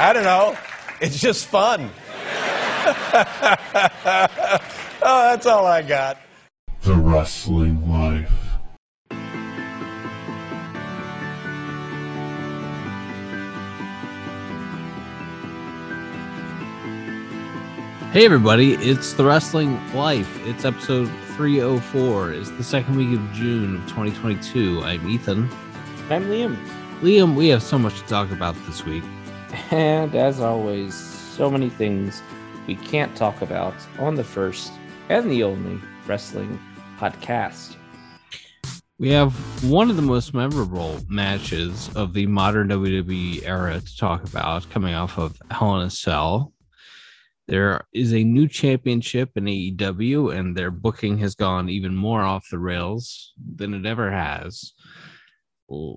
I don't know. It's just fun. oh, that's all I got. The Wrestling Life. Hey everybody, it's the Wrestling Life. It's episode 304. It's the second week of June of 2022. I'm Ethan. I'm Liam. Liam, we have so much to talk about this week. And as always, so many things we can't talk about on the first and the only wrestling podcast. We have one of the most memorable matches of the modern WWE era to talk about coming off of Hell in a Cell. There is a new championship in AEW, and their booking has gone even more off the rails than it ever has. A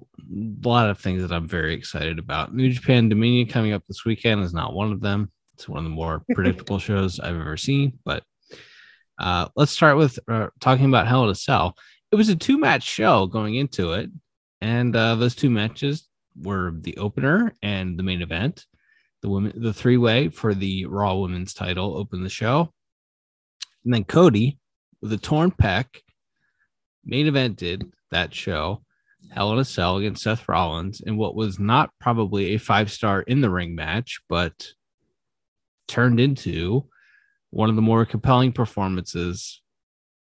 lot of things that I'm very excited about. New Japan Dominion coming up this weekend is not one of them. It's one of the more predictable shows I've ever seen. But uh, let's start with uh, talking about Hell in a Cell. It was a two match show going into it, and uh, those two matches were the opener and the main event the women the three way for the Raw Women's title opened the show. And then Cody with a torn pec main evented that show, Hell in a Cell against Seth Rollins in what was not probably a five star in the ring match, but turned into one of the more compelling performances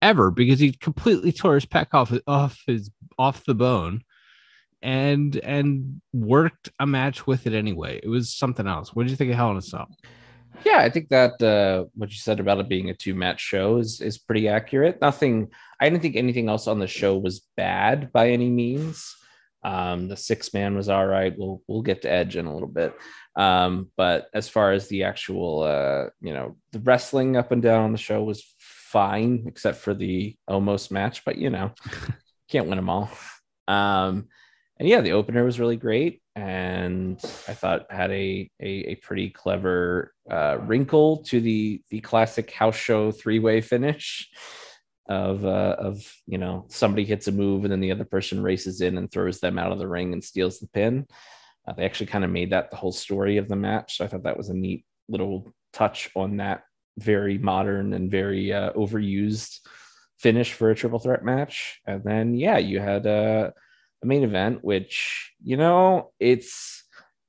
ever because he completely tore his pec off off his off the bone and and worked a match with it anyway. It was something else. What did you think of Hell in a Cell? Yeah, I think that uh, what you said about it being a two match show is is pretty accurate. Nothing, I didn't think anything else on the show was bad by any means. Um, the six man was all right. We'll we'll get to Edge in a little bit. Um, but as far as the actual, uh, you know, the wrestling up and down on the show was fine, except for the Omos match. But you know, can't win them all. Um, and yeah, the opener was really great, and I thought had a a, a pretty clever uh, wrinkle to the the classic house show three way finish of uh, of you know somebody hits a move and then the other person races in and throws them out of the ring and steals the pin. Uh, they actually kind of made that the whole story of the match. So I thought that was a neat little touch on that very modern and very uh, overused finish for a triple threat match. And then yeah, you had uh a main event, which you know it's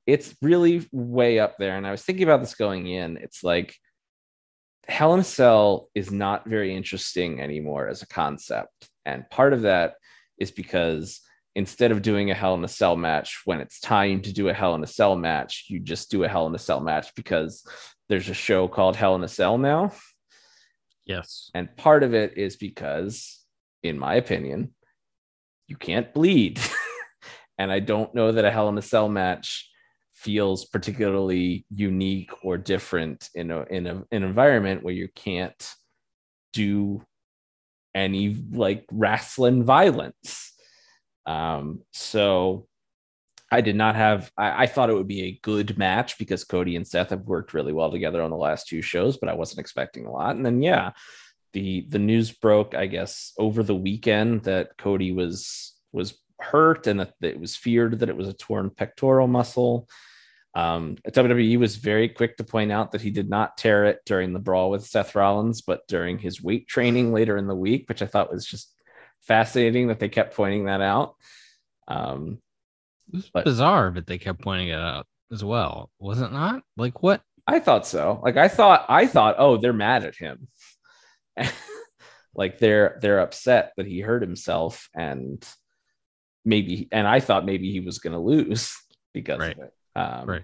it's really way up there. And I was thinking about this going in. It's like Hell in a Cell is not very interesting anymore as a concept, and part of that is because instead of doing a Hell in a Cell match when it's time to do a Hell in a Cell match, you just do a Hell in a Cell match because there's a show called Hell in a Cell now. Yes. And part of it is because, in my opinion, you can't bleed. and I don't know that a Hell in a Cell match feels particularly unique or different in a in a, an environment where you can't do any like wrestling violence. Um, so I did not have I, I, thought it would be a good match because Cody and Seth have worked really well together on the last two shows, but I wasn't expecting a lot. And then yeah, the the news broke, I guess, over the weekend that Cody was was hurt and that it was feared that it was a torn pectoral muscle. Um, WWE was very quick to point out that he did not tear it during the brawl with Seth Rollins, but during his weight training later in the week, which I thought was just fascinating that they kept pointing that out. Um, it but, bizarre, but they kept pointing it out as well, was it not? Like what? I thought so. Like I thought, I thought, oh, they're mad at him. like they're they're upset that he hurt himself and maybe and I thought maybe he was going to lose because right. of it. Um, right.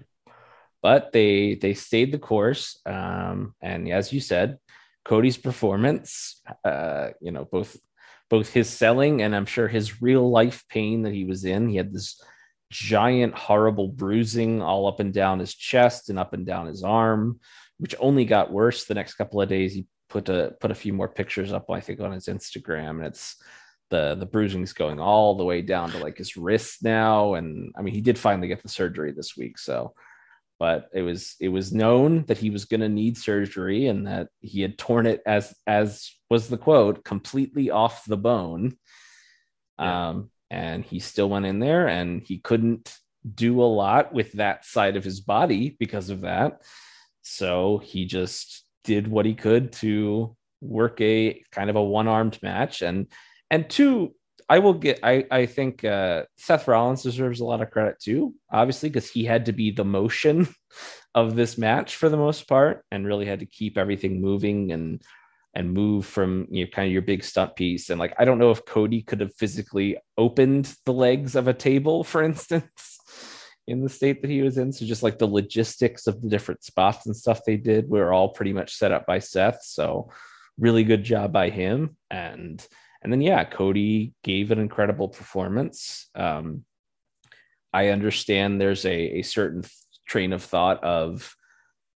But they they stayed the course, um, and as you said, Cody's performance, uh, you know, both both his selling and I'm sure his real life pain that he was in. He had this giant, horrible bruising all up and down his chest and up and down his arm, which only got worse the next couple of days. He put a put a few more pictures up, I think, on his Instagram, and it's the the bruising's going all the way down to like his wrist now. And I mean, he did finally get the surgery this week, so but it was it was known that he was going to need surgery and that he had torn it as as was the quote completely off the bone yeah. um and he still went in there and he couldn't do a lot with that side of his body because of that. So he just did what he could to work a kind of a one-armed match. And and two I will get I I think uh Seth Rollins deserves a lot of credit too obviously because he had to be the motion of this match for the most part and really had to keep everything moving and and move from you know kind of your big stunt piece. And like I don't know if Cody could have physically opened the legs of a table for instance in the state that he was in. So just like the logistics of the different spots and stuff they did were all pretty much set up by Seth. So really good job by him. And and then yeah Cody gave an incredible performance. Um I understand there's a, a certain train of thought of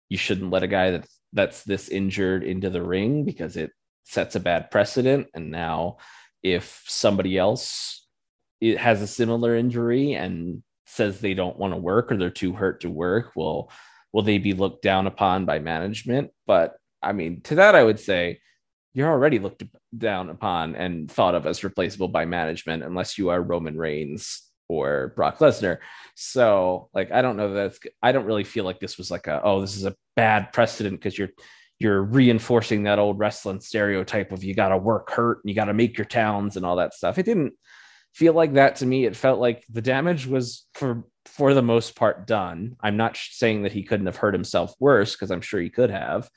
you shouldn't let a guy that that's this injured into the ring because it sets a bad precedent. And now, if somebody else it has a similar injury and says they don't want to work or they're too hurt to work, will will they be looked down upon by management? But I mean, to that I would say you're already looked down upon and thought of as replaceable by management unless you are Roman Reigns or Brock Lesnar. So like I don't know that's I don't really feel like this was like a oh this is a bad precedent because you're you're reinforcing that old wrestling stereotype of you got to work hurt and you got to make your towns and all that stuff. It didn't feel like that to me. It felt like the damage was for for the most part done. I'm not saying that he couldn't have hurt himself worse because I'm sure he could have,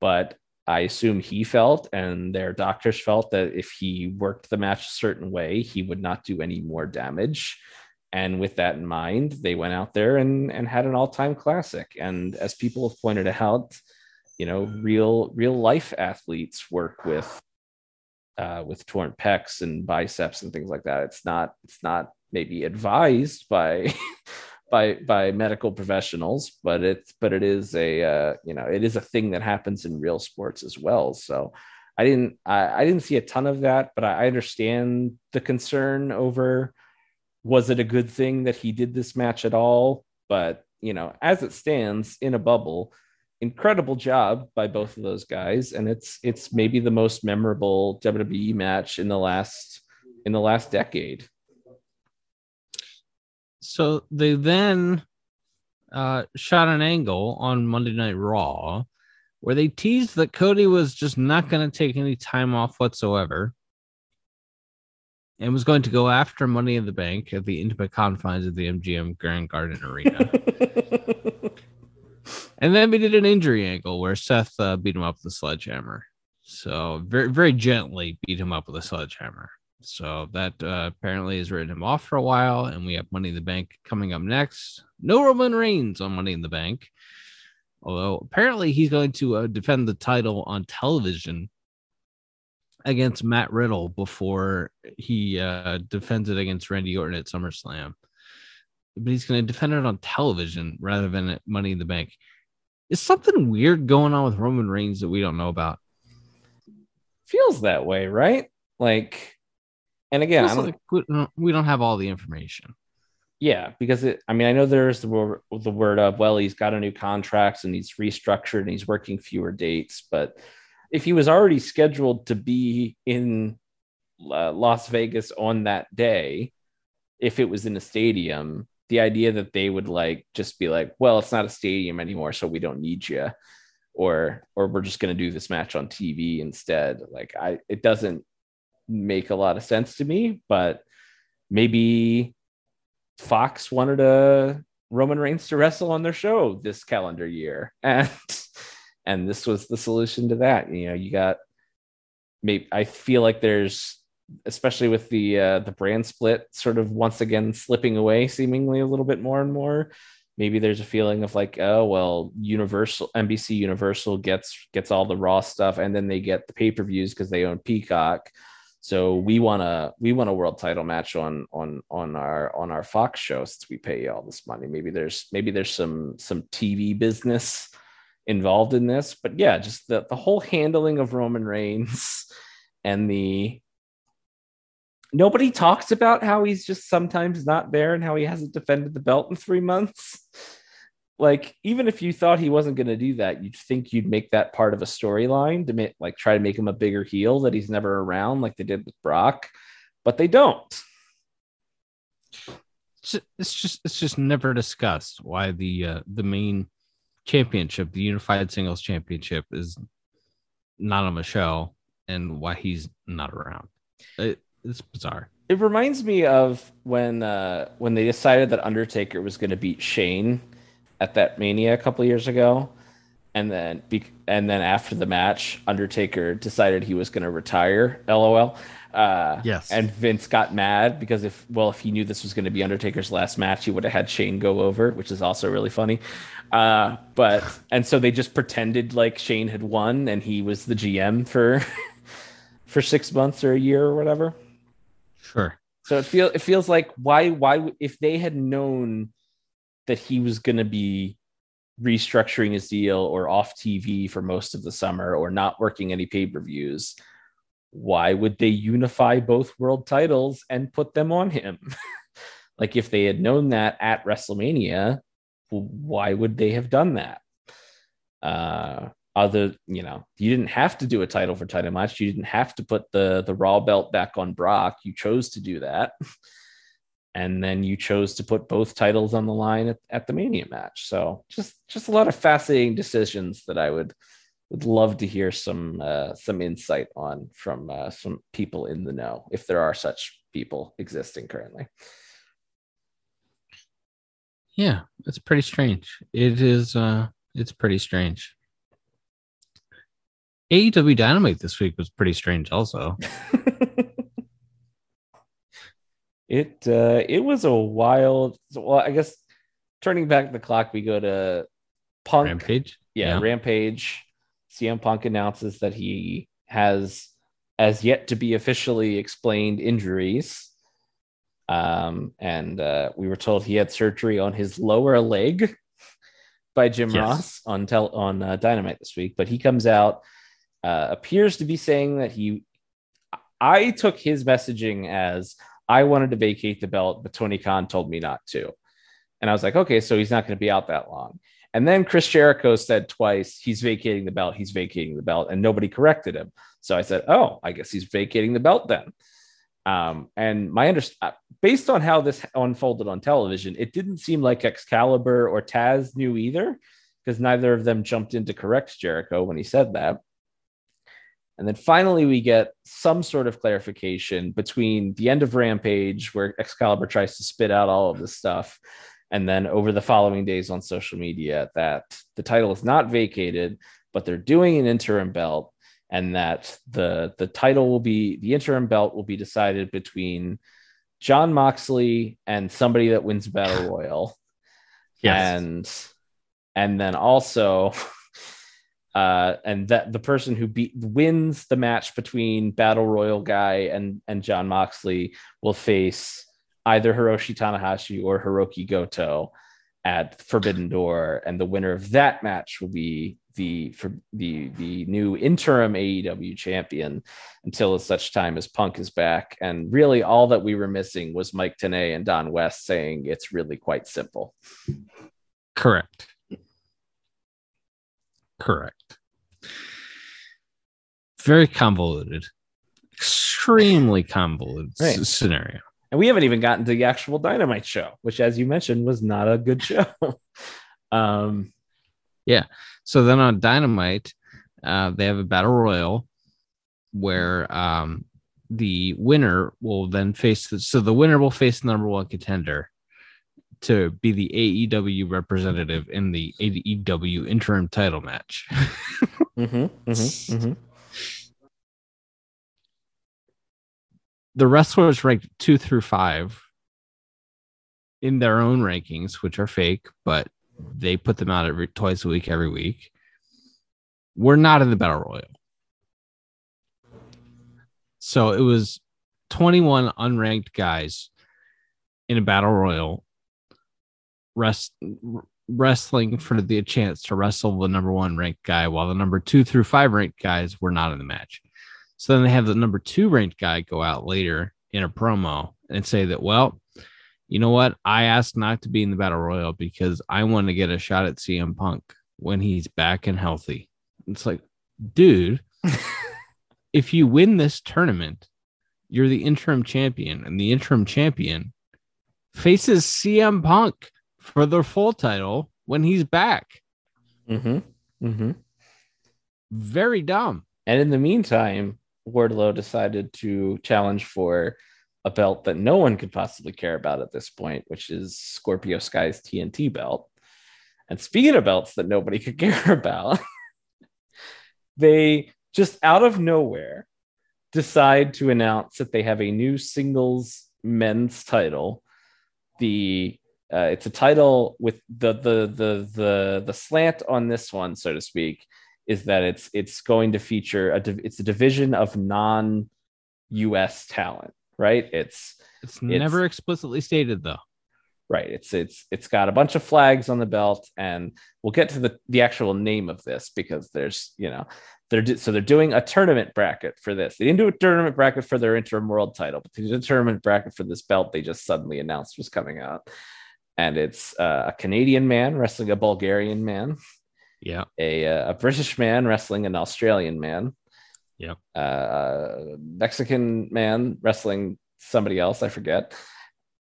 but I assume he felt and their doctors felt that if he worked the match a certain way, he would not do any more damage. And with that in mind, they went out there and, and had an all-time classic. And as people have pointed out, you know, real real life athletes work with uh, with torn pecs and biceps and things like that. It's not it's not maybe advised by by by medical professionals, but it's but it is a uh, you know it is a thing that happens in real sports as well. So I didn't I, I didn't see a ton of that, but I, I understand the concern over was it a good thing that he did this match at all? But you know, as it stands in a bubble, incredible job by both of those guys, and it's it's maybe the most memorable WWE match in the last in the last decade. So they then uh, shot an angle on Monday Night Raw where they teased that Cody was just not going to take any time off whatsoever and was going to go after Money in the Bank at the intimate confines of the MGM Grand Garden Arena. and then we did an injury angle where Seth uh, beat him up with a sledgehammer. So very, very gently beat him up with a sledgehammer. So that uh, apparently has written him off for a while, and we have Money in the Bank coming up next. No Roman Reigns on Money in the Bank, although apparently he's going to uh, defend the title on television against Matt Riddle before he uh, defends it against Randy Orton at SummerSlam. But he's going to defend it on television rather than Money in the Bank. Is something weird going on with Roman Reigns that we don't know about? Feels that way, right? Like and again, I don't, like we, don't, we don't have all the information. Yeah, because it, I mean, I know there's the word, the word of well, he's got a new contract and he's restructured and he's working fewer dates. But if he was already scheduled to be in uh, Las Vegas on that day, if it was in a stadium, the idea that they would like just be like, well, it's not a stadium anymore, so we don't need you, or or we're just going to do this match on TV instead. Like, I it doesn't make a lot of sense to me, but maybe Fox wanted a Roman Reigns to wrestle on their show this calendar year. And and this was the solution to that. You know, you got maybe I feel like there's especially with the uh, the brand split sort of once again slipping away seemingly a little bit more and more maybe there's a feeling of like oh well universal nbc universal gets gets all the raw stuff and then they get the pay-per-views because they own peacock so we want to we want a world title match on on on our on our Fox show since we pay you all this money. Maybe there's maybe there's some some TV business involved in this, but yeah, just the the whole handling of Roman Reigns and the nobody talks about how he's just sometimes not there and how he hasn't defended the belt in three months like even if you thought he wasn't going to do that you'd think you'd make that part of a storyline to make like try to make him a bigger heel that he's never around like they did with brock but they don't It's just it's just never discussed why the uh, the main championship, the unified singles championship, is not on the show and why he's not around. It, it's bizarre. It reminds me of when uh, when they decided that Undertaker was going to beat Shane at that Mania a couple years ago, and then and then after the match, Undertaker decided he was going to retire. LOL. Uh, Yes. And Vince got mad because if well, if he knew this was going to be Undertaker's last match, he would have had Shane go over, which is also really funny. Uh, but and so they just pretended like Shane had won and he was the GM for for six months or a year or whatever. Sure. So it feel it feels like why why if they had known that he was going to be restructuring his deal or off TV for most of the summer or not working any pay-per-views, why would they unify both world titles and put them on him? like if they had known that at WrestleMania, why would they have done that? Uh other you know you didn't have to do a title for title match. You didn't have to put the the raw belt back on brock. You chose to do that. And then you chose to put both titles on the line at, at the mania match. So just just a lot of fascinating decisions that i would would love to hear some uh, some insight on from uh, some people in the know if there are such people existing currently. Yeah, it's pretty strange. It is uh it's pretty strange. AEW Dynamite this week was pretty strange also. it uh it was a wild well i guess turning back the clock we go to punk Rampage. yeah, Yeah. rampage cm punk announces that he has as yet to be officially explained injuries um and uh we were told he had surgery on his lower leg by jim Yes. ross on tel on uh, dynamite this week but he comes out uh appears to be saying that he i took his messaging as i wanted to vacate the belt but tony khan told me not to and i was like okay so he's not going to be out that long and then Chris Jericho said twice, he's vacating the belt, he's vacating the belt, and nobody corrected him. So I said, oh, I guess he's vacating the belt then. Um, and my under based on how this unfolded on television, it didn't seem like Excalibur or Taz knew either, because neither of them jumped in to correct Jericho when he said that. And then finally, we get some sort of clarification between the end of Rampage, where Excalibur tries to spit out all of this stuff, and then over the following days on social media that the title is not vacated, but they're doing an interim belt, and that the the title will be the interim belt will be decided between Jon Moxley and somebody that wins Battle Royal, and and then also. Uh, and that the person who beat wins the match between Battle Royal guy and and Jon Moxley will face either Hiroshi Tanahashi or Hirooki Goto at Forbidden Door, and the winner of that match will be the for the the new interim AEW champion until such time as Punk is back. And really, all that we were missing was Mike Tenay and Don West saying it's really quite simple. Correct. Correct. Very convoluted. Extremely convoluted s- scenario. And we haven't even gotten to the actual Dynamite show, which, as you mentioned, was not a good show. um, yeah. So then on Dynamite, uh, they have a battle royal where um, the winner will then face the, so the winner will face the number one contender to be the AEW representative in the AEW interim title match. mhm, mhm, mhm. the wrestlers ranked two through five in their own rankings, which are fake, but they put them out every twice a week, every week. We're not in the battle royal. So it was 21 unranked guys in a battle royal rest, wrestling for the chance to wrestle the number one ranked guy, while the number two through five ranked guys were not in the match. So then they have the number two ranked guy go out later in a promo and say that, well, you know what? I asked not to be in the battle royal because I want to get a shot at CM Punk when he's back and healthy. It's like, dude, if you win this tournament, you're the interim champion, and the interim champion faces CM Punk for the full title when he's back. Mm-hmm. Mm-hmm. Very dumb. And in the meantime, Wardlow decided to challenge for a belt that no one could possibly care about at this point, which is Scorpio Sky's TNT belt. And speaking of belts that nobody could care about, they just out of nowhere decide to announce that they have a new singles men's title. The uh, it's a title with the the the the the slant on this one, so to speak, is that it's it's going to feature a div- it's a division of non U.S. talent, right? It's It's, never explicitly stated though. right. It's it's it's got a bunch of flags on the belt, and we'll get to the the actual name of this because there's you know they're so they're doing a tournament bracket for this. They didn't do a tournament bracket for their interim world title, but they did a tournament bracket for this belt. They just suddenly announced was coming out, and it's uh, a Canadian man wrestling a Bulgarian man, Yeah. a uh, a British man wrestling an Australian man, Yep. uh, a Mexican man wrestling somebody else I forget,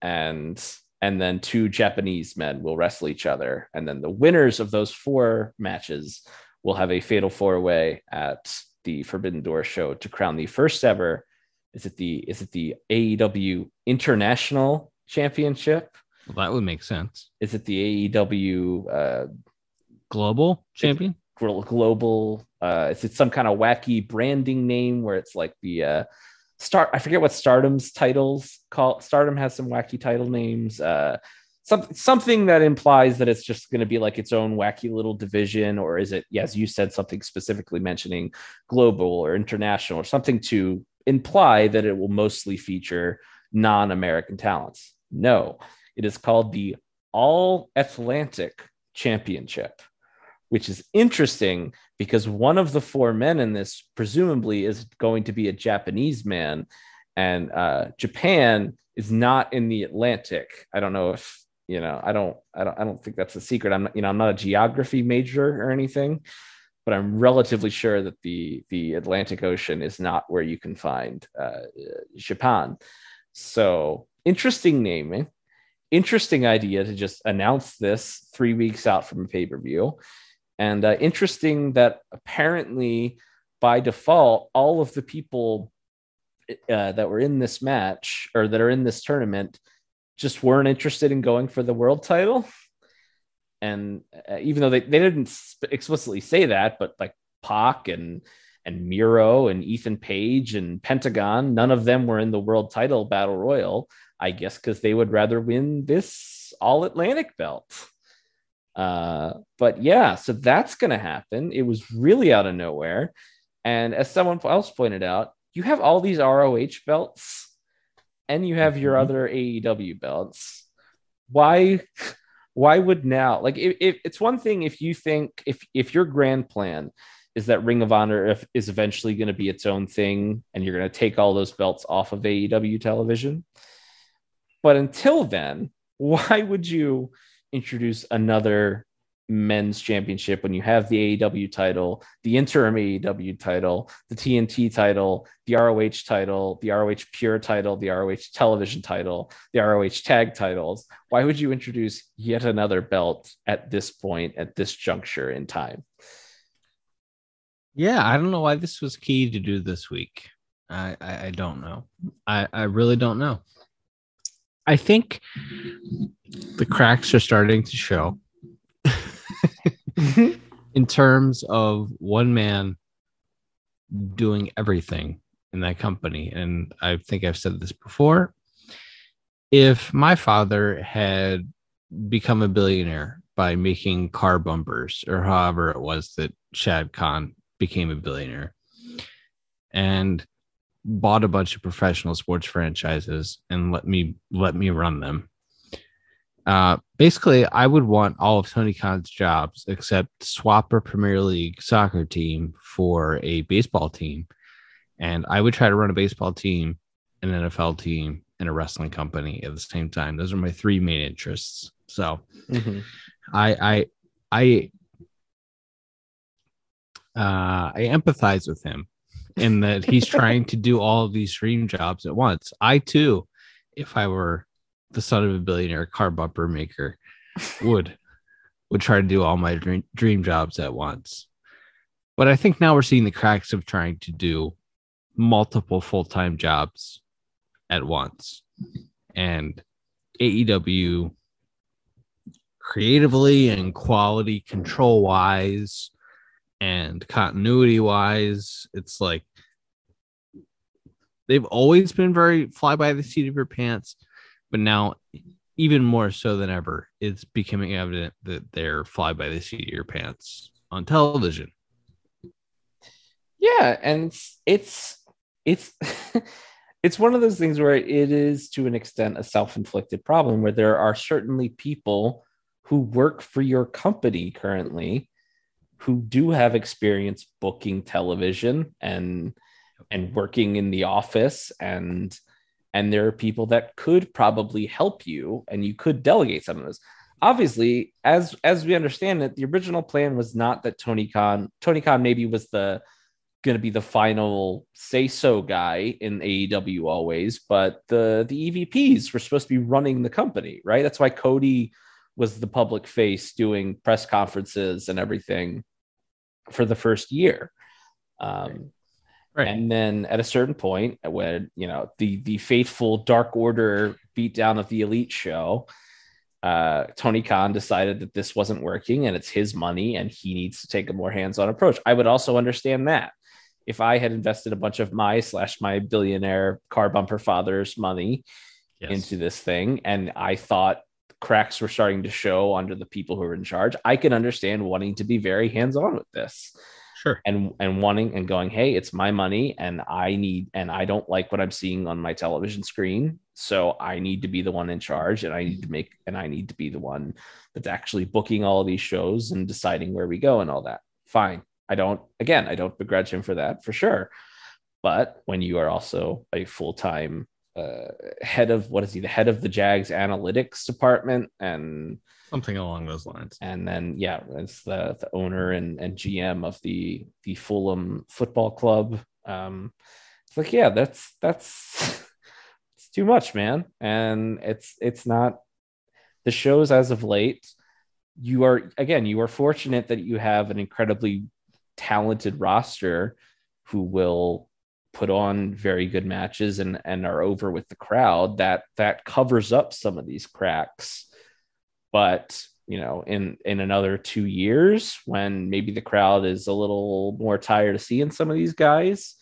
and and then two Japanese men will wrestle each other, and then the winners of those four matches will have a fatal four way at the Forbidden Door show to crown the first ever. Is it the is it the AEW International Championship? Well, that would make sense. Is it the AEW uh, Global champion? global uh is it some kind of wacky branding name where it's like the uh start i forget what stardom's titles call stardom has some wacky title names uh some, something that implies that it's just going to be like its own wacky little division or is it yes you said something specifically mentioning global or international or something to imply that it will mostly feature non-american talents no it is called the all atlantic championship which is interesting because one of the four men in this presumably is going to be a Japanese man, and uh, Japan is not in the Atlantic. I don't know if you know. I don't. I don't. I don't think that's a secret. I'm not. You know. I'm not a geography major or anything, but I'm relatively sure that the the Atlantic Ocean is not where you can find uh, Japan. So interesting naming. Interesting idea to just announce this three weeks out from a pay per view. And uh, interesting that apparently by default, all of the people uh, that were in this match or that are in this tournament just weren't interested in going for the world title. And uh, even though they, they didn't explicitly say that, but like Pac and and Miro and Ethan Page and Pentagon, none of them were in the world title battle royal, I guess, because they would rather win this all Atlantic belt. Uh, but yeah, so that's going to happen. It was really out of nowhere. And as someone else pointed out, you have all these ROH belts and you have your Mhm. other AEW belts. Why? Why would now? Like, if, if it's one thing if you think if if your grand plan is that Ring of Honor if, is eventually going to be its own thing, and you're going to take all those belts off of AEW television. But until then, why would you introduce another men's championship when you have the AEW title, the interim AEW title, the TNT title, the ROH title, the ROH pure title, the ROH television title, the ROH tag titles? Why would you introduce yet another belt at this point, at this juncture in time? Yeah, I don't know why this was key to do this week. I I, I don't know. I I really don't know. I think the cracks are starting to show mm-hmm. in terms of one man doing everything in that company. And I think I've said this before. If my father had become a billionaire by making car bumpers or however it was that Shad Khan became a billionaire and bought a bunch of professional sports franchises and let me let me run them uh, basically, I would want all of Tony Khan's jobs except swap a Premier League soccer team for a baseball team. And I would try to run a baseball team, an NFL team, and a wrestling company at the same time. Those are my three main interests. So Mhm. I I I uh, I empathize with him in that he's trying to do all of these dream jobs at once. I too, if I were the son of a billionaire car bumper maker would would try to do all my dream, dream jobs at once. But I think now we're seeing the cracks of trying to do multiple full-time jobs at once. And AEW creatively and quality control wise and continuity wise, it's like they've always been very fly by the seat of your pants, but now even more so than ever, it's becoming evident that they're fly by the seat of your pants on television. Yeah, and it's it's it's it's one of those things where it is to an extent a self-inflicted problem where there are certainly people who work for your company currently who do have experience booking television and and working in the office and and there are people that could probably help you and you could delegate some of this obviously as as we understand it the original plan was not that tony khan tony khan maybe was the going to be the final say so guy in AEW always, but the the EVPs were supposed to be running the company, right? That's why Cody was the public face doing press conferences and everything for the first year. Um, right. And then at a certain point, when you know the the faithful Dark Order beatdown of the Elite show, uh, Tony Khan decided that this wasn't working and it's his money and he needs to take a more hands on approach. I would also understand that if I had invested a bunch of my slash my billionaire car bumper father's money yes. into this thing, and I thought cracks were starting to show under the people who are in charge, I can understand wanting to be very hands on with this. Sure. And and wanting and going, hey, it's my money, and I need and I don't like what I'm seeing on my television screen, so I need to be the one in charge, and I need to make and I need to be the one that's actually booking all these shows and deciding where we go and all that. Fine. I don't, again, I don't begrudge him for that for sure. But when you are also a full time uh, head of what is he, the head of the Jags analytics department and something along those lines. And then, yeah, it's the, the owner and, and GM of the, the Fulham Football Club. Um, it's like, yeah, that's, that's, it's too much, man. And it's, it's not the shows as of late. You are, again, you are fortunate that you have an incredibly talented roster who will put on very good matches and and are over with the crowd that that covers up some of these cracks but you know in in another 2 years when maybe the crowd is a little more tired of seeing some of these guys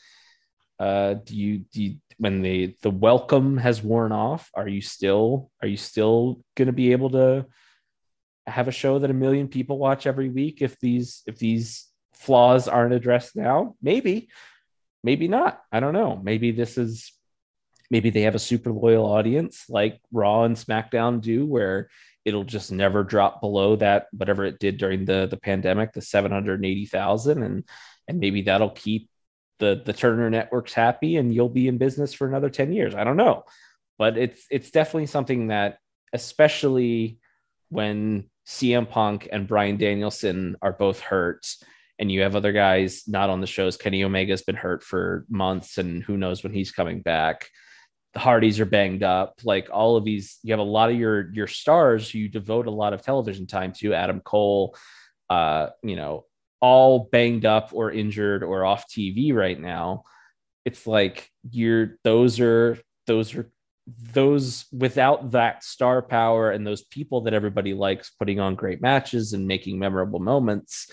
uh do you do you, when the the welcome has worn off are you still are you still going to be able to have a show that a million people watch every week if these if these flaws aren't addressed now? Maybe, maybe not. I don't know. Maybe this is maybe they have a super loyal audience like Raw and SmackDown do, where it'll just never drop below that whatever it did during the the pandemic, the seven hundred eighty thousand, and and maybe that'll keep the the Turner networks happy, and you'll be in business for another ten years. I don't know, but it's it's definitely something that, especially when CM Punk and Bryan Danielson are both hurt and you have other guys not on the shows. Kenny Omega's been hurt for months, and who knows when he's coming back. The Hardys are banged up. Like all of these, you have a lot of your your stars you devote a lot of television time to. Adam Cole, uh, you know, all banged up or injured or off TV right now. It's like you're those are those are those without that star power and those people that everybody likes putting on great matches and making memorable moments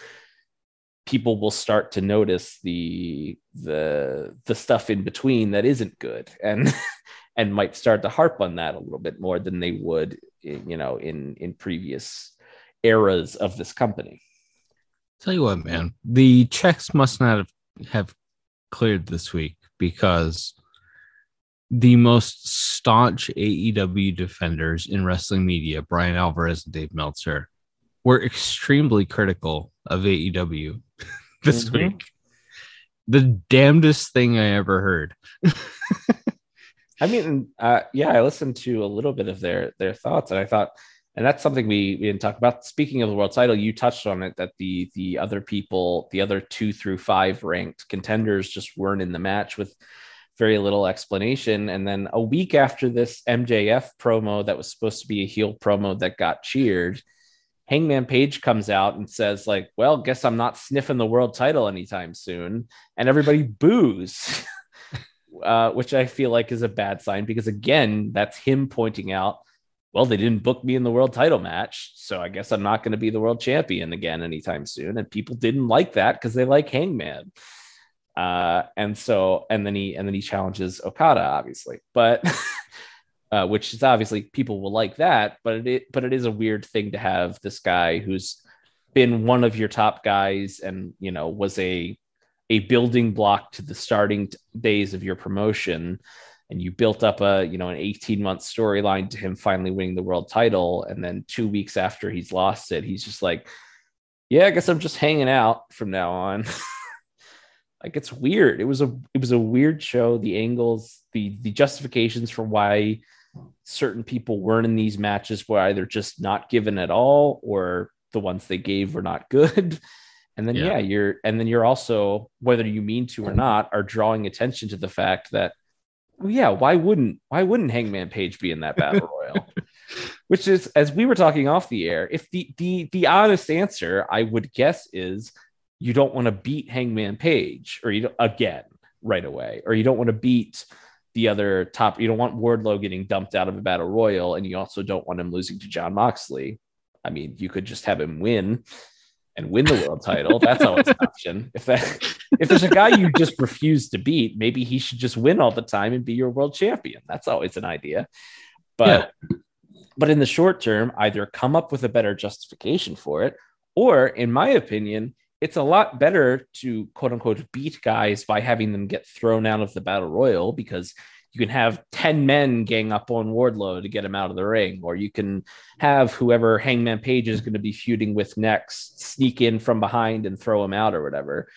people will start to notice the the the stuff in between that isn't good and and might start to harp on that a little bit more than they would you know in in previous eras of this company. Tell you what man the checks must not have, have cleared this week because the most staunch AEW defenders in wrestling media, Bryan Alvarez and Dave Meltzer, were extremely critical of AEW this mm-hmm. week. The damnedest thing I ever heard. I mean, uh, yeah, I listened to a little bit of their their thoughts, and I thought, and that's something we, we didn't talk about. Speaking of the world title, you touched on it that the the other people, the other two through five ranked contenders, just weren't in the match with very little explanation. And then a week after this MJF promo that was supposed to be a heel promo that got cheered, Hangman Page comes out and says, like, well, guess I'm not sniffing the world title anytime soon. And everybody boos, uh, which I feel like is a bad sign because, again, that's him pointing out, well, they didn't book me in the world title match. So I guess I'm not going to be the world champion again anytime soon. And people didn't like that because they like Hangman. Uh, and so, and then he, and then he challenges Okada, obviously, but, uh, which is obviously people will like that, but it, but it is a weird thing to have this guy who's been one of your top guys and, you know, was a, a building block to the starting t- days of your promotion. And you built up a, you know, an 18 month storyline to him finally winning the world title. And then two weeks after he's lost it, he's just like, yeah, I guess I'm just hanging out from now on. like it's weird. It was a it was a weird show. The angles, the the justifications for why certain people weren't in these matches were either just not given at all or the ones they gave were not good. And then yeah. yeah, you're and then you're also whether you mean to or not are drawing attention to the fact that well, yeah, why wouldn't why wouldn't Hangman Page be in that battle royal? Which is as we were talking off the air, if the the the honest answer I would guess is you don't want to beat Hangman Page or you don't, again right away, or you don't want to beat the other top. You don't want Wardlow getting dumped out of a battle royal, and you also don't want him losing to Jon Moxley. I mean, you could just have him win and win the world title. That's always an option. If that if there's a guy you just refuse to beat, maybe he should just win all the time and be your world champion. That's always an idea. But yeah. but in the short term, either come up with a better justification for it, or in my opinion, it's a lot better to quote unquote beat guys by having them get thrown out of the battle royal because you can have 10 men gang up on Wardlow to get him out of the ring, or you can have whoever Hangman Page is going to be feuding with next sneak in from behind and throw him out or whatever.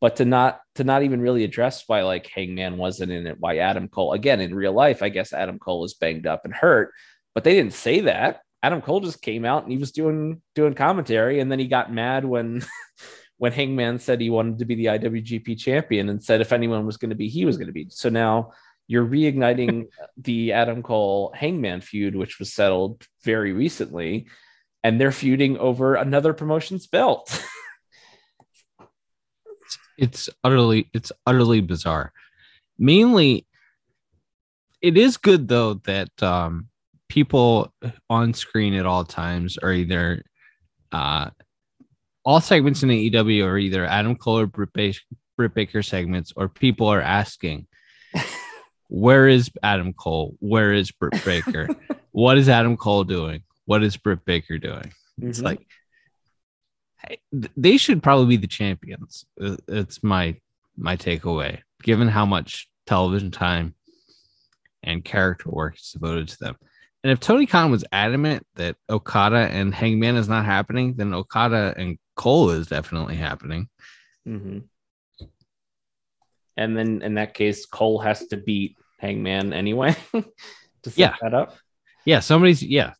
But to not to not even really address why like Hangman wasn't in it, why Adam Cole again in real life, I guess Adam Cole was banged up and hurt, but they didn't say that. Adam Cole just came out and he was doing doing commentary, and then he got mad when when Hangman said he wanted to be the IWGP champion and said if anyone was going to be, he was going to be. So now you're reigniting the Adam Cole Hangman feud, which was settled very recently, and they're feuding over another promotion's belt. it's utterly it's utterly bizarre. Mainly, it is good though that um, people on screen at all times are either uh, all segments in the EW are either Adam Cole or Britt, ba- Britt Baker segments, or people are asking, "Where is Adam Cole? Where is Britt Baker? what is Adam Cole doing? What is Britt Baker doing?" Mm-hmm. It's like they should probably be the champions. Uh, it's my my takeaway, given how much television time and character work is devoted to them. And if Tony Khan was adamant that Okada and Hangman is not happening, then Okada and Cole is definitely happening. Mm-hmm. And then in that case, Cole has to beat Hangman anyway to set yeah. that up. Yeah, somebody's yeah.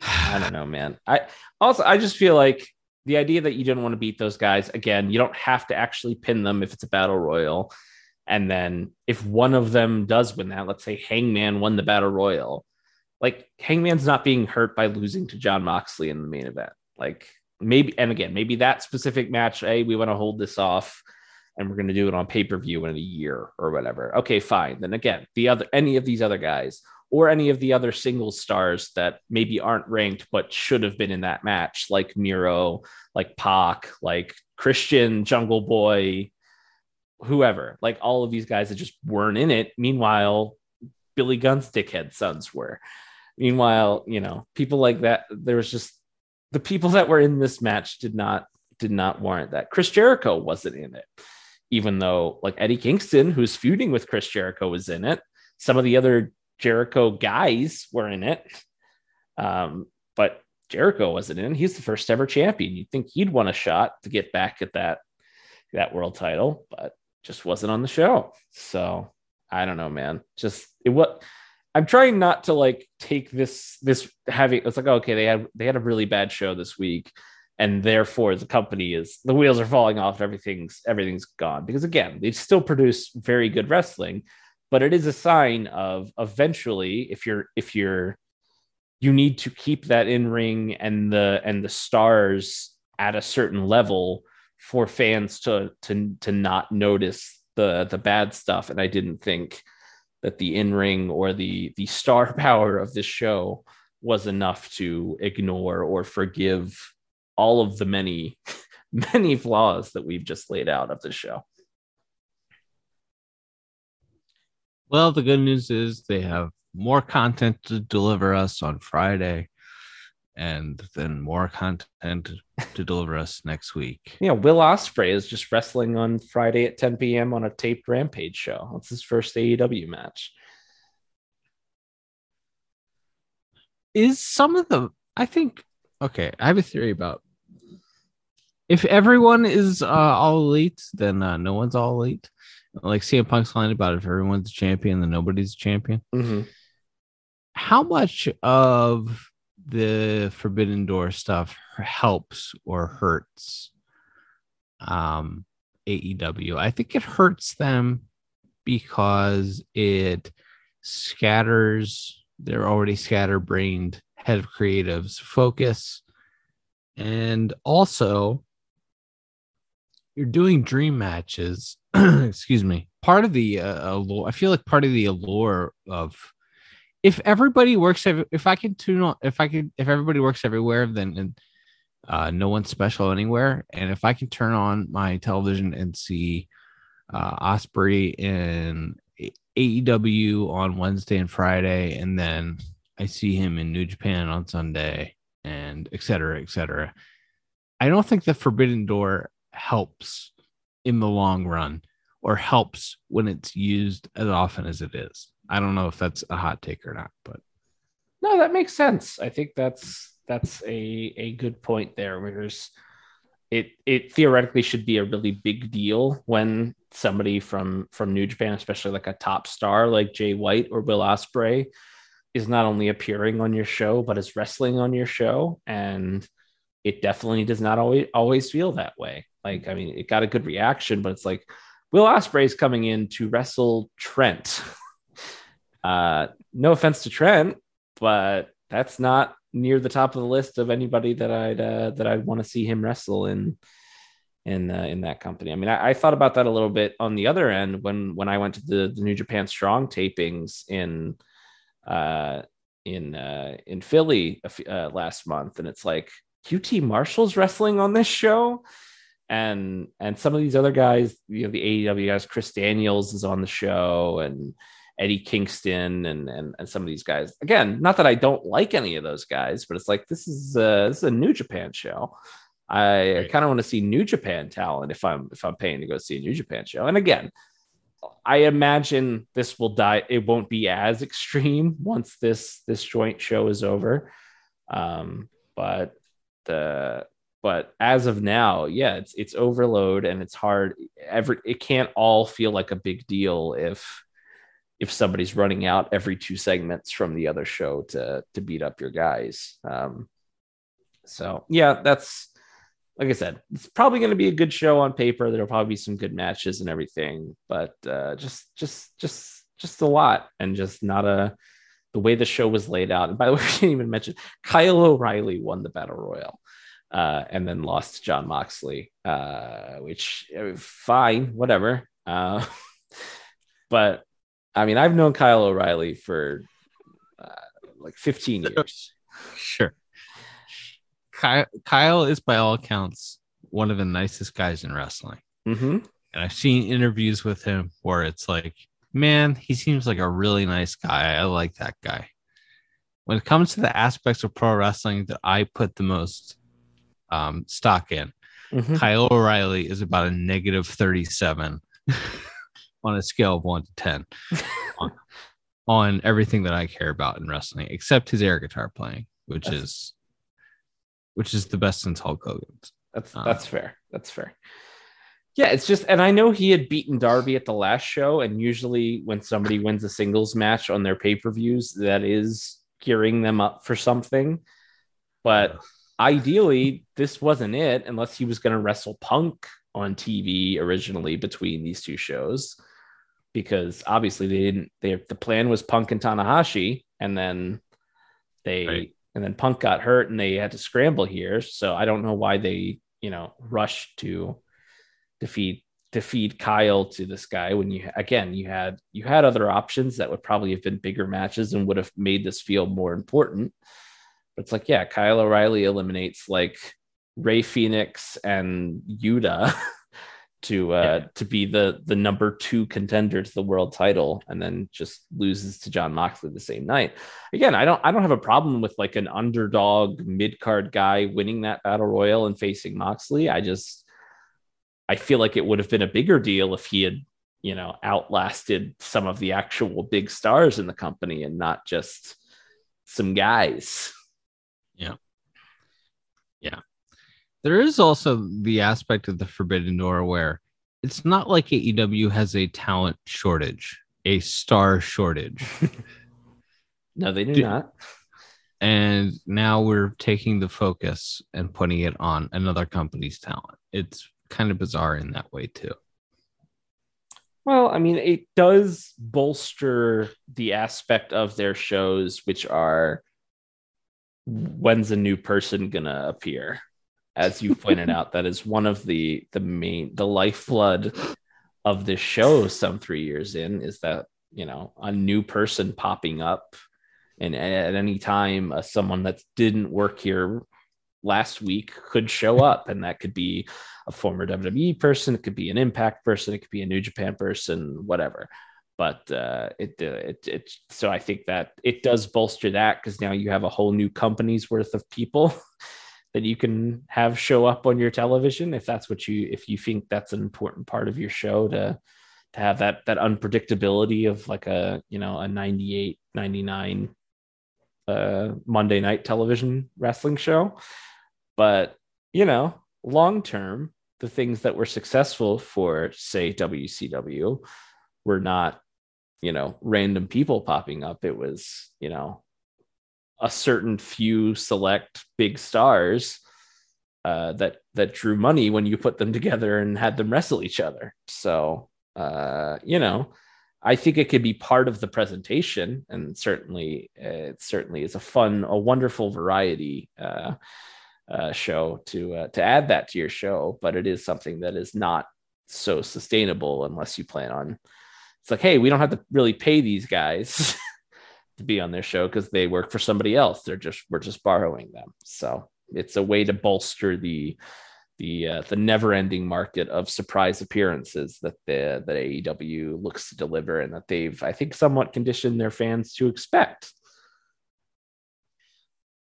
I don't know, man. I also I just feel like the idea that you didn't want to beat those guys again, you don't have to actually pin them if it's a battle royal. And then if one of them does win that, let's say Hangman won the battle royal, like Hangman's not being hurt by losing to Jon Moxley in the main event. Like maybe and again maybe that specific match hey we want to hold this off and we're going to do it on pay-per-view in a year or whatever. Okay fine. Then again the other any of these other guys or any of the other single stars that maybe aren't ranked but should have been in that match like miro like Pac, like christian jungle boy whoever like all of these guys that just weren't in it. Meanwhile billy gunn's dickhead sons were. Meanwhile you know people like that there was just the people that were in this match did not did not warrant that. Chris Jericho wasn't in it, even though like Eddie Kingston, who's feuding with Chris Jericho, was in it. Some of the other Jericho guys were in it, um, but Jericho wasn't in. He's the first ever champion. You'd think he'd want a shot to get back at that that world title, but just wasn't on the show. So I don't know, man. Just it what I'm trying not to like take this this having it's like okay they had they had a really bad show this week and therefore the company is the wheels are falling off everything's everything's gone. Because again they still produce very good wrestling but it is a sign of eventually if you're if you're you need to keep that in ring and the and the stars at a certain level for fans to to to not notice the the bad stuff. And i didn't think that the in ring or the the star power of this show was enough to ignore or forgive all of the many many flaws that we've just laid out of the show. Well, the good news is they have more content to deliver us on Friday and then more content to deliver us next week. Yeah, Will Ospreay is just wrestling on Friday at 10 p.m. on a taped Rampage show. That's his first AEW match. Is some of the I think okay, I have a theory about if everyone is uh, all elite, then uh, no one's all elite. Like CM Punk's line about if everyone's a champion, then nobody's a champion. Mm-hmm. How much of the Forbidden Door stuff helps or hurts um, AEW? I think it hurts them because it scatters their already scatterbrained head of creatives focus. And also, you're doing dream matches. excuse me. Part of the uh, allure, I feel like part of the allure of if everybody works, if I can tune on, if I can, if everybody works everywhere, then and, uh, no one's special anywhere. And if I can turn on my television and see uh, Ospreay in AEW on Wednesday and Friday, and then I see him in New Japan on Sunday, and et cetera, et cetera. I don't think the Forbidden Door helps in the long run or helps when it's used as often as it is. I don't know if that's a hot take or not, but no, that makes sense. I think that's that's a a good point there. Where there's it it theoretically should be a really big deal when somebody from from New Japan, especially like a top star like Jay White or Will Ospreay, is not only appearing on your show but is wrestling on your show, and it definitely does not always always feel that way. Like, I mean, it got a good reaction, but it's like Will Ospreay is coming in to wrestle Trent. uh, no offense to Trent, but that's not near the top of the list of anybody that I'd uh, that I'd want to see him wrestle in in uh, in that company. I mean, I, I, thought about that a little bit on the other end when when I went to the, the New Japan Strong tapings in uh, in uh, in Philly uh, last month, and it's like QT Marshall's wrestling on this show and and some of these other guys, you know, the AEW guys, Chris Daniels is on the show, and Eddie Kingston, and and and some of these guys. Again, not that I don't like any of those guys, but it's like this is a, this is a New Japan show. I, right. kind of want to see New Japan talent if I'm if I'm paying to go see a New Japan show. And again, I imagine this will die. It won't be as extreme once this this joint show is over. Um, but the but as of now yeah it's it's overload and it's hard every it can't all feel like a big deal if if somebody's running out every two segments from the other show to to beat up your guys um so yeah that's like i said it's probably going to be a good show on paper there'll probably be some good matches and everything but uh just just just just a lot and just not a the way the show was laid out and by the way we didn't even mention kyle o'reilly won the battle royal uh, and then lost to Jon Moxley, uh, which uh, fine, whatever. Uh, but I mean, I've known Kyle O'Reilly for uh, like 15 years. Sure. Kyle, Kyle is, by all accounts, one of the nicest guys in wrestling. Mm-hmm. And I've seen interviews with him where it's like, man, he seems like a really nice guy. I like that guy. When it comes to the aspects of pro wrestling that I put the most um, stock in. Mm-hmm. Kyle O'Reilly is about a negative 37 on a scale of one to 10 on, on, everything that I care about in wrestling, except his air guitar playing, which that's, is which is the best since Hulk Hogan's. That's um, that's fair. That's fair. Yeah, it's just, and I know he had beaten Darby at the last show, and usually when somebody wins a singles match on their pay per views, that is gearing them up for something. But ideally, this wasn't it unless he was going to wrestle Punk on TV originally between these two shows, because obviously they didn't. They the plan was Punk and Tanahashi, and then they Right. and then Punk got hurt, and they had to scramble here. So I don't know why they you know rushed to defeat defeat Kyle to this guy when you again you had you had other options that would probably have been bigger matches and would have made this feel more important. But it's like, yeah, Kyle O'Reilly eliminates like Rey Fenix and Yuta to uh to be the the number two contender to the world title and then just loses to Jon Moxley the same night. Again, I don't I don't have a problem with like an underdog mid-card guy winning that battle royal and facing Moxley. I just I feel like it would have been a bigger deal if he had, you know, outlasted some of the actual big stars in the company and not just some guys. There is also the aspect of the Forbidden Door where it's not like AEW has a talent shortage, a star shortage. No, they do Do- not. and now we're taking the focus and putting it on another company's talent. It's kind of bizarre in that way too. Well, I mean, it does bolster the aspect of their shows, which are when's a new person gonna appear? As you pointed out, that is one of the the main the lifeblood of this show. Some three years in is that you know a new person popping up, and at any time, uh, someone that didn't work here last week could show up, and that could be a former WWE person, it could be an Impact person, it could be a New Japan person, whatever. But uh, it, uh, it it so I think that it does bolster that because now you have a whole new company's worth of people that you can have show up on your television if that's what you if you think that's an important part of your show to to have that that unpredictability of like a you know a 98 99 uh monday night television wrestling show. But you know long term the things that were successful for say wcw were not you know random people popping up. It was you know a certain few select big stars uh, that that drew money when you put them together and had them wrestle each other. So uh, you know, I think it could be part of the presentation, and certainly uh, it certainly is a fun, a wonderful variety uh, uh, show to uh, to add that to your show. But it is something that is not so sustainable unless you plan on. It's like, hey, we don't have to really pay these guys. to be on their show because they work for somebody else. They're just we're just borrowing them. So it's a way to bolster the the uh, the never ending market of surprise appearances that the that AEW looks to deliver and that they've I think somewhat conditioned their fans to expect.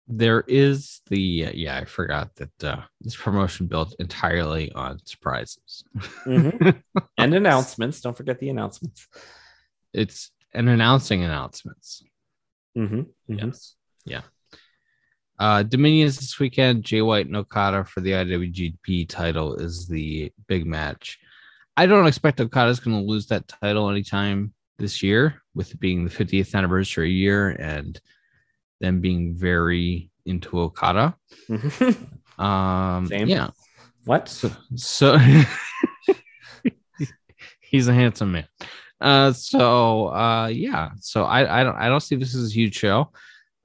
There is the uh, yeah, I forgot that uh, this promotion built entirely on surprises. and announcements. Don't forget the announcements. It's an announcing announcements. Mm-hmm. Yes. Yeah. Uh, Dominion is this weekend. Jay White and Okada for the IWGP title is the big match. I don't expect Okada's going to lose that title anytime this year, with it being the 50th anniversary year and them being very into Okada. Um, Same. yeah. What? So, so he's a handsome man. Uh, so uh, yeah. So I I don't I don't see this as a huge show.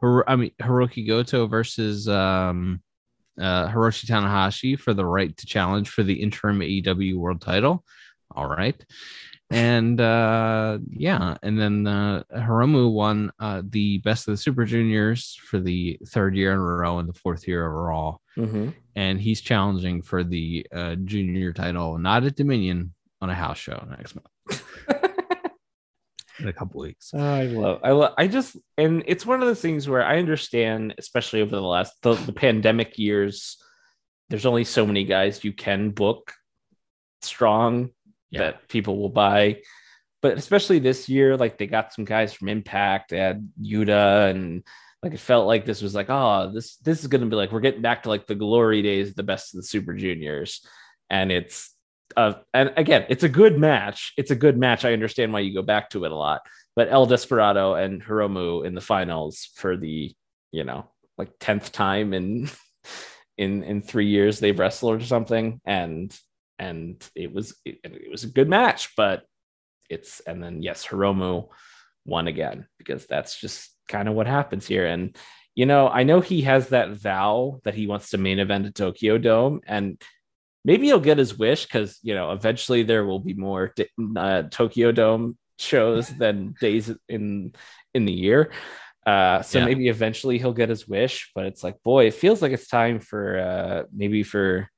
Hir- I mean Hirooki Goto versus um uh Hiroshi Tanahashi for the right to challenge for the interim AEW world title. All right. And uh yeah, and then uh Hiromu won uh the best of the super juniors for the third year in a row and the fourth year overall Mhm. and he's challenging for the uh, junior title, not at Dominion, on a house show next month in a couple weeks. Oh, I love, I love, I just, and it's one of those things where I understand, especially over the last the, the pandemic years, there's only so many guys you can book strong Yeah. that people will buy. But especially this year, like they got some guys from Impact, they had Yuta, and like it felt like this was like, oh, this this is gonna be like we're getting back to like the glory days, of the best of the Super Juniors, and it's uh, and again, it's a good match. It's a good match. I understand why you go back to it a lot. But El Desperado and Hiromu in the finals for the, you know, like 10th time in in in three years they've wrestled or something, and and it was it, it was a good match, but it's and then yes, Hiromu won again because that's just kind of what happens here. And you know, I know he has that vow that he wants to main event a Tokyo Dome, and maybe he'll get his wish because you know eventually there will be more uh, Tokyo Dome shows than days in in the year. Uh, so yeah. maybe eventually he'll get his wish, but it's like, boy, it feels like it's time for uh, maybe for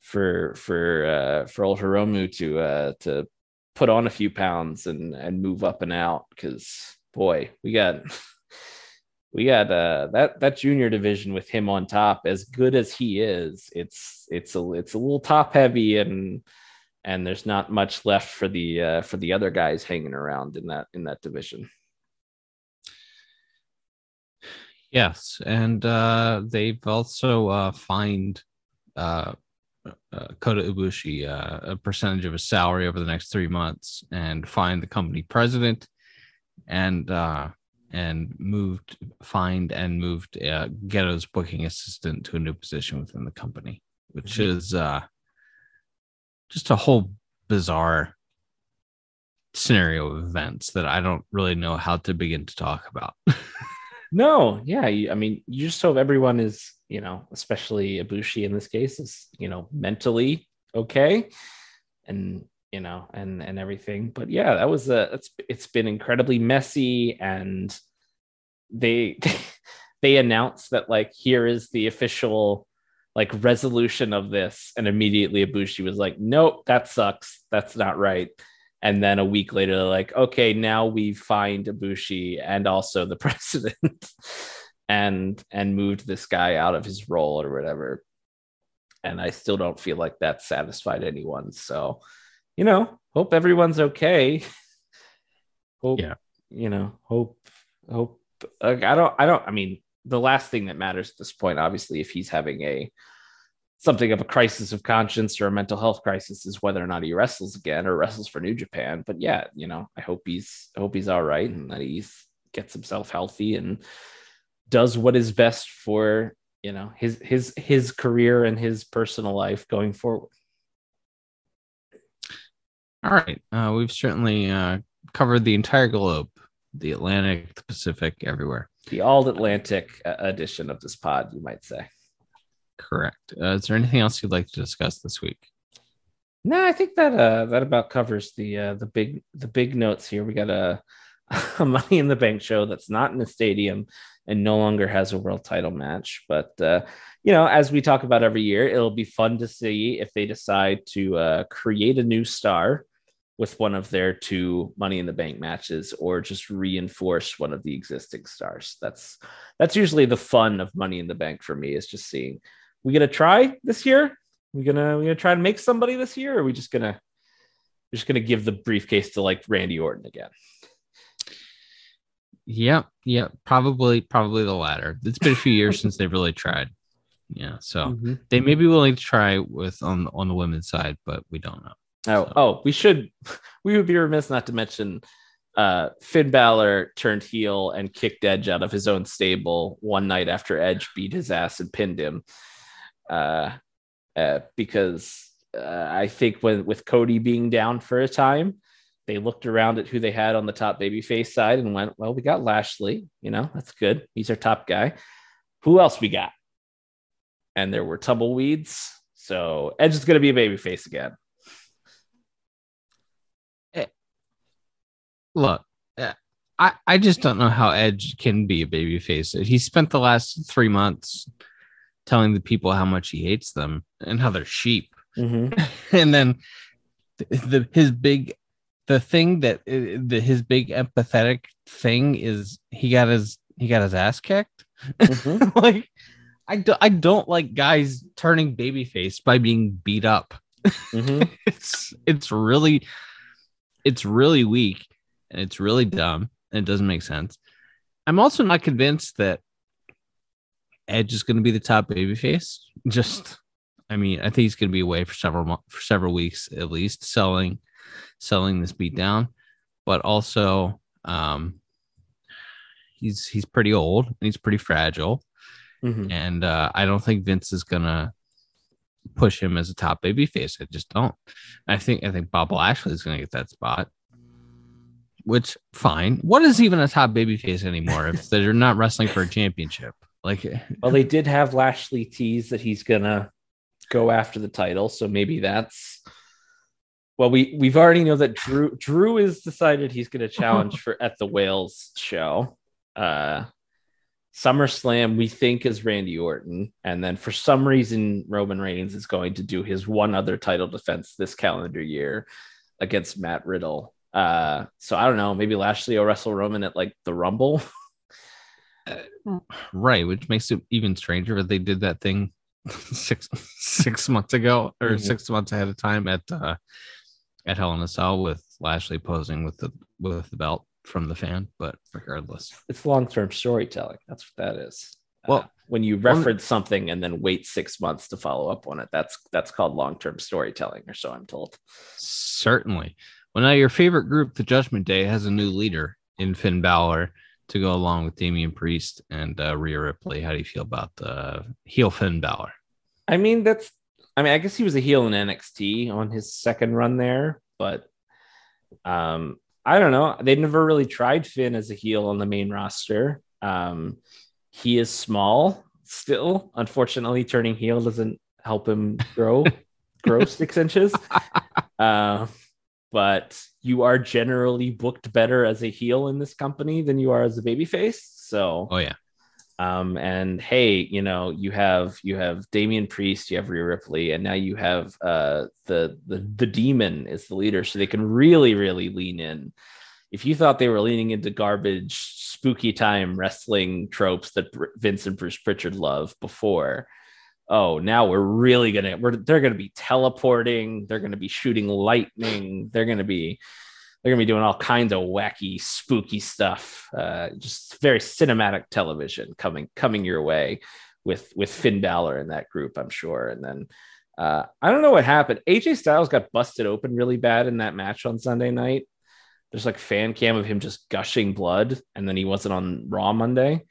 for for uh, for old Hiromu to uh, to put on a few pounds and and move up and out because boy, we got we got uh that that junior division with him on top as good as he is it's it's a it's a little top heavy and and there's not much left for the uh for the other guys hanging around in that in that division. Yes and uh they've also uh fined uh, uh Kota Ibushi uh, a percentage of his salary over the next three months and fined the company president and uh and moved, find and moved uh, Gedo's booking assistant to a new position within the company, which mm-hmm. is uh, just a whole bizarre scenario of events that I don't really know how to begin to talk about. no, yeah, I mean, you just hope everyone is, you know, especially Ibushi in this case, is you know mentally okay, and you know, and and everything. But yeah, that was a it's it's been incredibly messy and they they announced that like here is the official like resolution of this. And immediately Ibushi was like nope that sucks. That's not right. And then a week later they're like okay now we find Ibushi and also the president. And and moved this guy out of his role or whatever. And I still don't feel like that satisfied anyone. So you know, hope everyone's okay. hope, yeah. you know, hope, hope. Like, I don't, I don't. I mean, the last thing that matters at this point, obviously, if he's having a something of a crisis of conscience or a mental health crisis, is whether or not he wrestles again or wrestles for New Japan. But yeah, you know, I hope he's, I hope he's all right and that he's gets himself healthy and does what is best for you know his his his career and his personal life going forward. All right. Uh, we've certainly uh, covered the entire globe, the Atlantic, the Pacific, everywhere. The all Atlantic uh, edition of this pod, you might say. Correct. Uh, is there anything else you'd like to discuss this week? No, I think that uh, that about covers the uh, the big the big notes here. We got a, a Money in the Bank show that's not in the stadium and no longer has a world title match. But uh, you know, as we talk about every year, it'll be fun to see if they decide to uh, create a new star with one of their two money in the bank matches or just reinforce one of the existing stars. That's that's usually the fun of money in the bank for me is just seeing we gonna try this year? We gonna we gonna try to make somebody this year? Or are we just gonna we're just gonna give the briefcase to like randy orton again? Yeah yeah probably probably the latter. It's been a few years since they've really tried. Yeah so mm-hmm. they may be willing to try with on on the women's side but we don't know Oh, so. oh, we should. We would be remiss not to mention uh, Finn Balor turned heel and kicked Edge out of his own stable one night after Edge beat his ass and pinned him. Uh, uh, because uh, I think when with Cody being down for a time, they looked around at who they had on the top babyface side and went, "Well, we got Lashley. You know, that's good. He's our top guy. Who else we got?" And there were tumbleweeds. So Edge is going to be a babyface again. Look, uh, I, I just don't know how Edge can be a babyface. He spent the last three months telling the people how much he hates them and how they're sheep. Mm-hmm. and then the, his big the thing that uh, the his big empathetic thing is he got his he got his ass kicked. Mm-hmm. like I do, I don't like guys turning babyface by being beat up. Mm-hmm. it's it's really it's really weak and it's really dumb and it doesn't make sense. I'm also not convinced that Edge is going to be the top babyface. Just, I mean, I think he's going to be away for several for several weeks at least, selling selling this beat down. But also, um, he's he's pretty old and he's pretty fragile, Mhm. and uh, I don't think Vince is gonna push him as a top baby face. I just don't. I think I think Bob Lashley is gonna get that spot. Which fine. What is even a top baby face anymore if they're not wrestling for a championship? Like Well, they did have Lashley tease that he's gonna go after the title, so maybe that's. Well, we we've already know that Drew Drew is decided he's gonna challenge for at the Wales show. Uh, SummerSlam we think is Randy Orton, and then for some reason Roman Reigns is going to do his one other title defense this calendar year against Matt Riddle. Uh, so I don't know, maybe Lashley will wrestle Roman at like the Rumble. right, which makes it even stranger that they did that thing six six months ago or Mhm. six months ahead of time at uh at Hell in a Cell with Lashley posing with the with the belt from the fan. But regardless, it's long-term storytelling. That's what that is. Well, Uh, when you reference something and then wait six months to follow up on it, that's that's called long-term storytelling, or so I'm told. certainly. Well, now your favorite group, the Judgment Day, has a new leader in Finn Balor to go along with Damian Priest and uh, Rhea Ripley. How do you feel about the heel Finn Balor? I mean, that's. I mean, I guess he was a heel in NXT on his second run there, but um, I don't know. They never really tried Finn as a heel on the main roster. Um, he is small still. Unfortunately, turning heel doesn't help him grow grow six inches. Uh, but you are generally booked better as a heel in this company than you are as a babyface. So Oh yeah, um, and hey, you know, you have you have Damian Priest, you have Rhea Ripley, and now you have uh the the the demon is the leader, so they can really, really lean in. If you thought they were leaning into garbage, spooky time wrestling tropes that Br- Vince and Bruce Pritchard love before, oh, now we're really gonna we're they're gonna be teleporting, they're gonna be shooting lightning, they're gonna be they're gonna be doing all kinds of wacky, spooky stuff. Uh, just very cinematic television coming coming your way with with Finn Balor in that group, I'm sure. And then uh, I don't know what happened. AJ Styles got busted open really bad in that match on Sunday night. There's like fan cam of him just gushing blood, and then he wasn't on Raw Monday.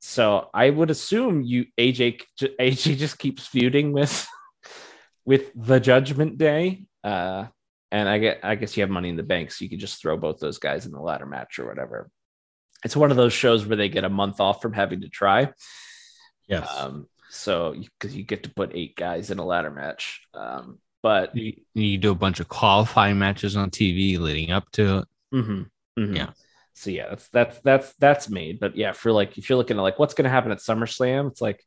So I would assume you AJ AJ just keeps feuding with with the Judgment Day. Uh, and I get I guess you have money in the bank, so you could just throw both those guys in the ladder match or whatever. It's one of those shows where they get a month off from having to try. yes. Um, so because you get to put eight guys in a ladder match. Um, but you, you do a bunch of qualifying matches on TV leading up to it. mhm, mhm. Yeah. So yeah, that's that's that's that's made. But yeah, for like if you're looking at like what's gonna happen at SummerSlam, it's like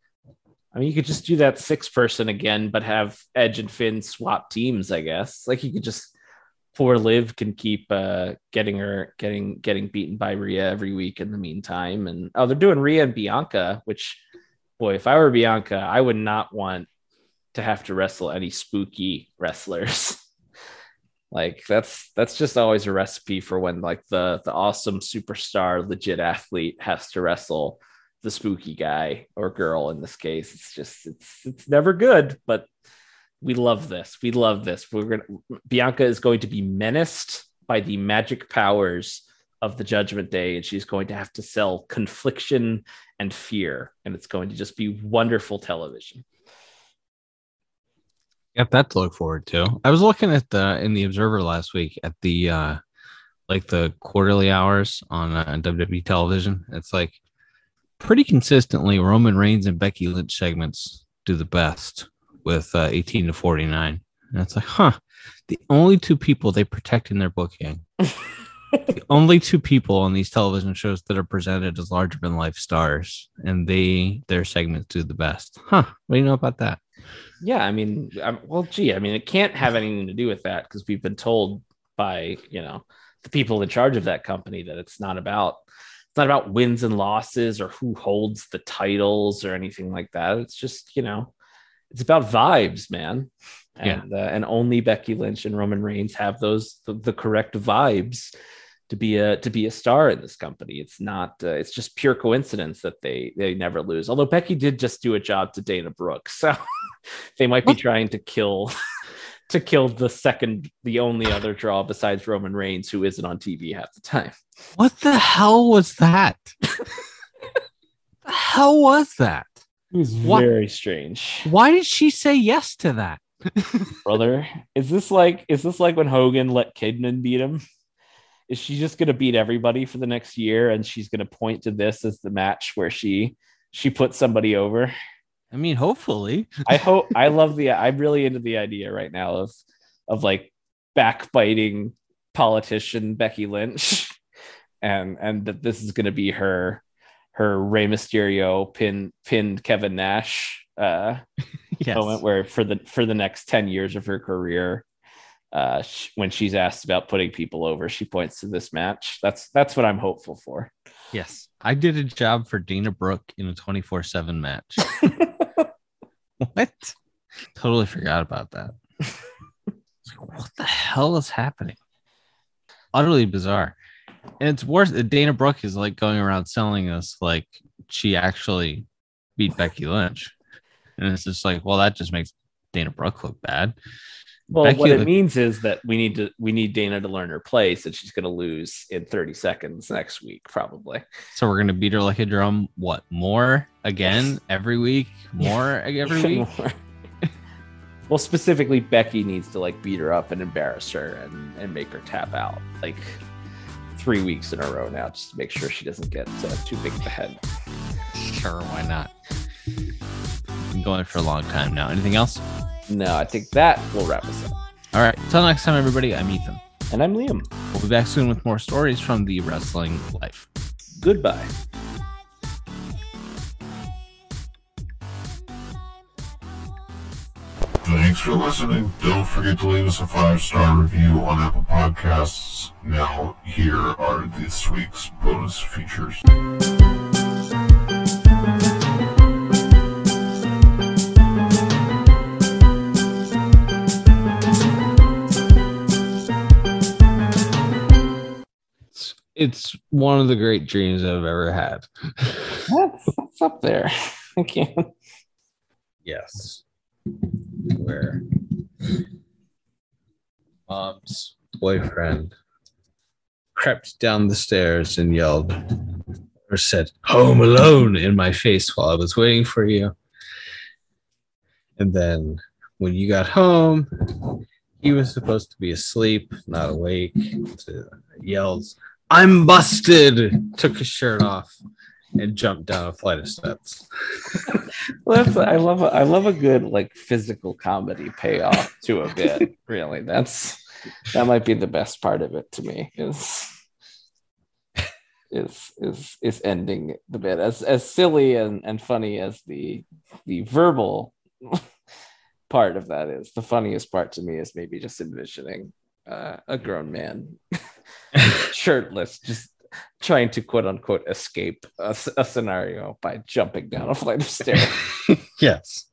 I mean you could just do that six person again, but have Edge and Finn swap teams, I guess. Like you could just poor Liv can keep uh getting her getting getting beaten by Rhea every week in the meantime. And oh, they're doing Rhea and Bianca, which boy, if I were Bianca, I would not want to have to wrestle any spooky wrestlers. like that's that's just always a recipe for when like the the awesome superstar legit athlete has to wrestle the spooky guy or girl in this case. It's just it's it's never good, but we love this. We love this. We're gonna Bianca is going to be menaced by the magic powers of the judgment day and she's going to have to sell confliction and fear and it's going to just be wonderful television Got that to look forward to. I was looking at the in the Observer last week at the uh like the quarterly hours on uh, WWE television. It's like pretty consistently Roman Reigns and Becky Lynch segments do the best with uh, 18 to 49. And it's like, huh, the only two people they protect in their booking, the only two people on these television shows that are presented as larger than life stars, and they their segments do the best. Huh? What do you know about that? Yeah, I mean, um, well, gee, I mean, it can't have anything to do with that because we've been told by you know the people in charge of that company that it's not about it's not about wins and losses or who holds the titles or anything like that. It's just you know, it's about vibes, man. Yeah. And uh, and only Becky Lynch and Roman Reigns have those the, the correct vibes to be a to be a star in this company. It's not. Uh, it's just pure coincidence that they they never lose. Although Becky did just do a job to Dana Brooks, so they might be trying to kill to kill the second, the only other draw besides Roman Reigns, who isn't on TV half the time. What the hell was that? the hell was that? It was What? very strange. Why did she say yes to that? Brother, is this like is this like when Hogan let Kidman beat him? Is she just gonna beat everybody for the next year and she's gonna point to this as the match where she she put somebody over? I mean, hopefully. I hope I love the I'm really into the idea right now of of like backbiting politician Becky Lynch and and that this is gonna be her her Rey Mysterio pin pinned Kevin Nash uh Yes. moment where for the for the next 10 years of her career uh when she's asked about putting people over she points to this match that's that's what i'm hopeful for Yes. I did a job for Dana Brooke in a 24 7 match. what? Totally forgot about that. Like, what the hell is happening? Utterly bizarre. And it's worse. Dana Brooke is like going around selling us like she actually beat Becky Lynch. And it's just like, well, that just makes Dana Brooke look bad. Well Becky what it means is that we need to we need dana to learn her place and she's going to lose in 30 seconds next week probably So we're gonna beat her like a drum. What more again every week? More every week? well specifically becky needs to like beat her up and embarrass her and and make her tap out like three weeks in a row now just to make sure she doesn't get uh, too big of a head Sure, why not? Been going for a long time now. Anything else? No i think that will wrap us up All right. Till next time, everybody. I'm Ethan. and i'm liam We'll be back soon with more stories from the wrestling life. goodbye Thanks for listening. Don't forget to leave us a five star review on Apple Podcasts. Now, here are this week's bonus features. It's, one of the great dreams I've ever had. That's, that's up there. Thank can't. Yes. Where mom's boyfriend crept down the stairs and yelled or said, Home alone in my face while I was waiting for you. And then when you got home, he was supposed to be asleep, not awake. Yells, I'm busted, took his shirt off and jumped down a flight of steps. Well, that's I love a, I love a good like physical comedy payoff to a bit. really, that's that might be the best part of it to me is is is is ending the bit as as silly and and funny as the the verbal part of that is. The funniest part to me is maybe just envisioning uh, a grown man shirtless, just trying to quote unquote escape a scenario by jumping down a flight of stairs. yes.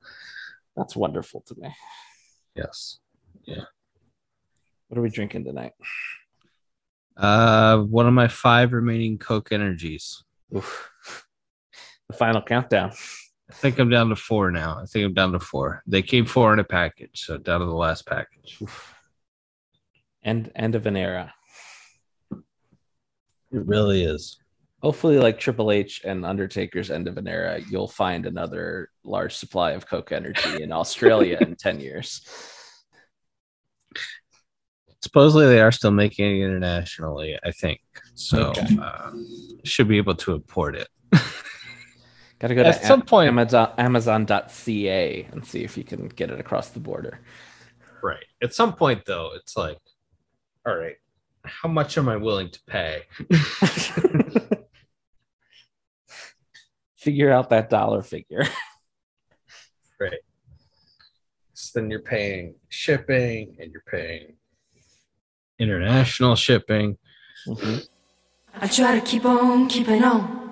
That's wonderful to me. Yes. Yeah. What are we drinking tonight? Uh, one of my five remaining Coke energies. Oof. The final countdown. I think I'm down to four now. I think I'm down to four. They came four in a package, so down to the last package. End end of an era. It really is. Hopefully, like Triple H and Undertaker's end of an era, you'll find another large supply of Coke Energy in Australia in 10 years. Supposedly, they are still making it internationally. I think so. Okay. Uh, should be able to import it. Gotta go At to some Am- point- Amazon, Amazon.ca and see if you can get it across the border. Right. At some point, though, it's like, all right, how much am I willing to pay? Figure out that dollar figure. Right. So then you're paying shipping and you're paying international shipping. Mhm. I try to keep on keeping on.